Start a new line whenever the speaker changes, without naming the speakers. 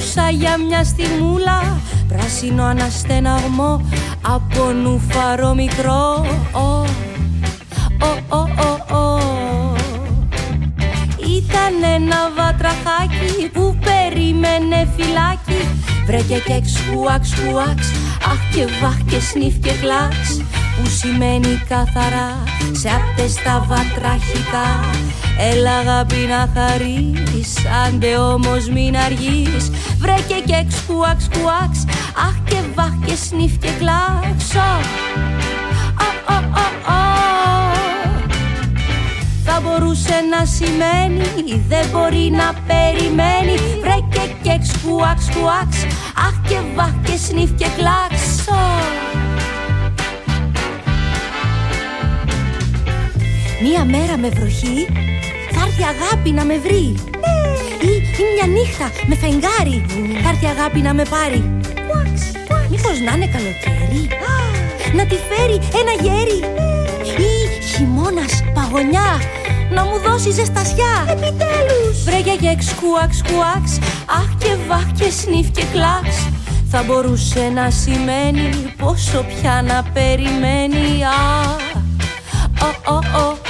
Άκουσα για μια στιγμούλα πράσινο αναστέναγμο από νουφαρό μικρό. Ο, ο, ο, ο, ο. Ήταν ένα βατραχάκι που περίμενε φυλάκι. Βρέκε και ξουάξ χουάξ Αχ και βαχ και σνίφ και κλάξ Που σημαίνει καθαρά σε αυτές τα βατραχικά Έλα αγάπη να χαρείς, άντε όμως μην αργείς. Βρέκε και ξουάξ χουάξ Αχ και βαχ και σνίφ και κλάξ θα μπορούσε να σημαίνει Δεν μπορεί να περιμένει. Βρέκε και ξκουάξ κουάξ Αχ και Μία μέρα με βροχή θα έρθει αγάπη να με βρει. Ή, ή μια νύχτα με φεγγάρι θα έρθει αγάπη να με πάρει. Μήπως να είναι καλοκαίρι Να τη φέρει ένα γέρι. Ή χειμώνας παγωνιά να μου δώσει ζεστασιά. Επιτέλους. Βρέγια και εξκουάξ κουάξ Αχ και βαχ και σνίφ και κλάξ Θα μπορούσε να σημαίνει πόσο πια να περιμένει. Α, ο, ο, ο, ο.